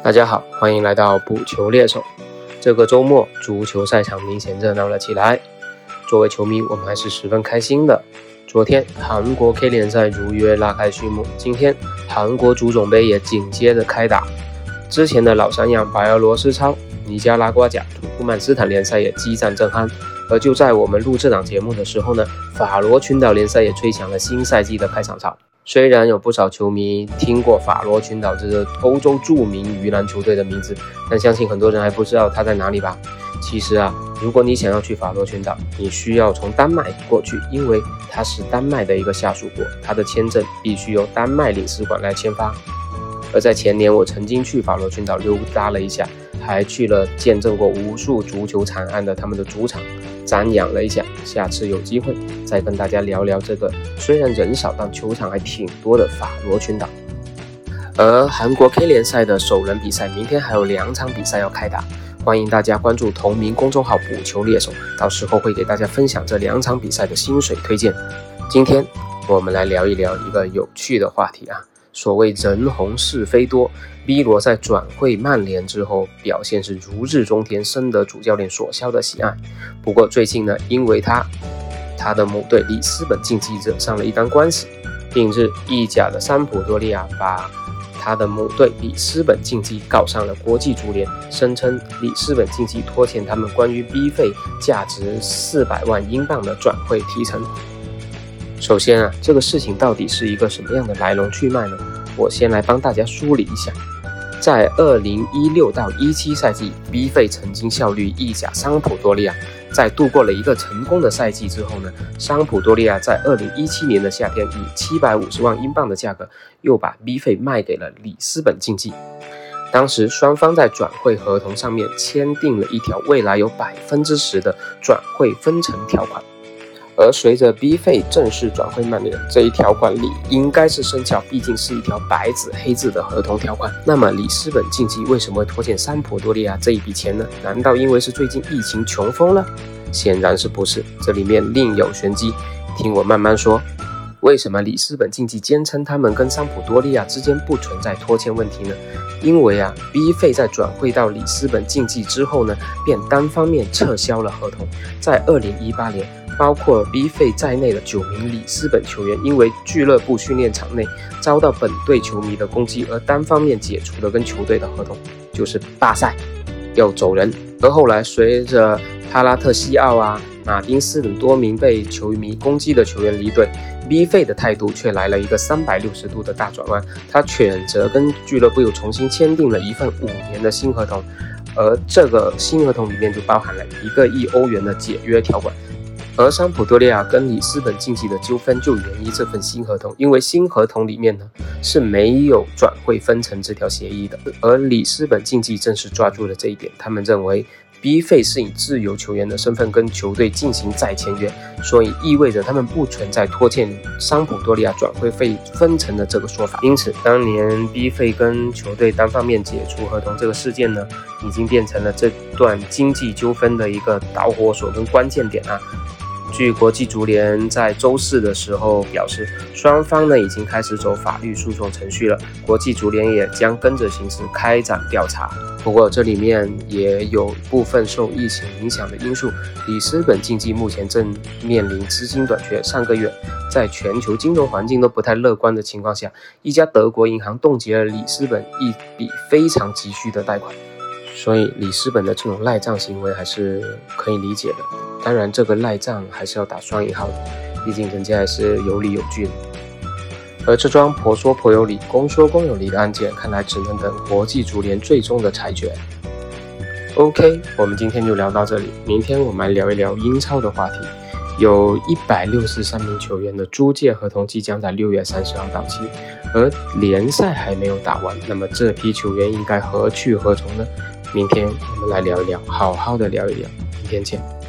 大家好，欢迎来到补球猎手。这个周末足球赛场明显热闹了起来，作为球迷，我们还是十分开心的。昨天韩国 K 联赛如约拉开序幕，今天韩国足总杯也紧接着开打。之前的老三样白俄罗斯超、尼加拉瓜甲、土库曼斯坦联赛也激战正酣。而就在我们录这档节目的时候呢，法罗群岛联赛也吹响了新赛季的开场哨。虽然有不少球迷听过法罗群岛这个欧洲著名鱼篮球队的名字，但相信很多人还不知道它在哪里吧？其实啊，如果你想要去法罗群岛，你需要从丹麦过去，因为它是丹麦的一个下属国，它的签证必须由丹麦领事馆来签发。而在前年，我曾经去法罗群岛溜达了一下。还去了见证过无数足球惨案的他们的主场，瞻仰了一下。下次有机会再跟大家聊聊这个虽然人少但球场还挺多的法罗群岛。而韩国 K 联赛的首轮比赛，明天还有两场比赛要开打，欢迎大家关注同名公众号“补球猎手”，到时候会给大家分享这两场比赛的薪水推荐。今天我们来聊一聊一个有趣的话题啊。所谓人红是非多，B 罗在转会曼联之后表现是如日中天，深得主教练索肖的喜爱。不过最近呢，因为他他的母队里斯本竞技惹上了一单官司。近日，意甲的桑普多利亚把他的母队里斯本竞技告上了国际足联，声称里斯本竞技拖欠他们关于 B 费价值四百万英镑的转会提成。首先啊，这个事情到底是一个什么样的来龙去脉呢？我先来帮大家梳理一下。在二零一六到一七赛季，B 费曾经效力意甲桑普多利亚。在度过了一个成功的赛季之后呢，桑普多利亚在二零一七年的夏天以七百五十万英镑的价格又把 B 费卖给了里斯本竞技。当时双方在转会合同上面签订了一条未来有百分之十的转会分成条款。而随着 B 费正式转会曼联，这一条款理应该是生效，毕竟是一条白纸黑字的合同条款。那么里斯本竞技为什么会拖欠桑普多利亚这一笔钱呢？难道因为是最近疫情穷疯了？显然是不是，这里面另有玄机，听我慢慢说。为什么里斯本竞技坚称他们跟桑普多利亚之间不存在拖欠问题呢？因为啊，B 费在转会到里斯本竞技之后呢，便单方面撤销了合同，在二零一八年。包括 B 费在内的九名里斯本球员，因为俱乐部训练场内遭到本队球迷的攻击而单方面解除了跟球队的合同，就是罢赛，要走人。而后来随着帕拉特西奥啊、马丁斯等多名被球迷攻击的球员离队，B 费的态度却来了一个三百六十度的大转弯，他选择跟俱乐部又重新签订了一份五年的新合同，而这个新合同里面就包含了一个亿欧元的解约条款。而桑普多利亚跟里斯本竞技的纠纷就源于这份新合同，因为新合同里面呢是没有转会分成这条协议的，而里斯本竞技正是抓住了这一点，他们认为 B 费是以自由球员的身份跟球队进行再签约，所以意味着他们不存在拖欠桑普多利亚转会费分成的这个说法。因此，当年 B 费跟球队单方面解除合同这个事件呢，已经变成了这段经济纠纷的一个导火索跟关键点啊。据国际足联在周四的时候表示，双方呢已经开始走法律诉讼程序了，国际足联也将跟着形势开展调查。不过这里面也有部分受疫情影响的因素，里斯本竞技目前正面临资金短缺。上个月，在全球金融环境都不太乐观的情况下，一家德国银行冻结了里斯本一笔非常急需的贷款。所以里斯本的这种赖账行为还是可以理解的，当然这个赖账还是要打双引号的，毕竟人家还是有理有据的。而这桩婆说婆有理，公说公有理的案件，看来只能等国际足联最终的裁决。OK，我们今天就聊到这里，明天我们来聊一聊英超的话题。有一百六十三名球员的租借合同即将在六月三十号到期，而联赛还没有打完，那么这批球员应该何去何从呢？明天我们来聊一聊，好好的聊一聊。明天见。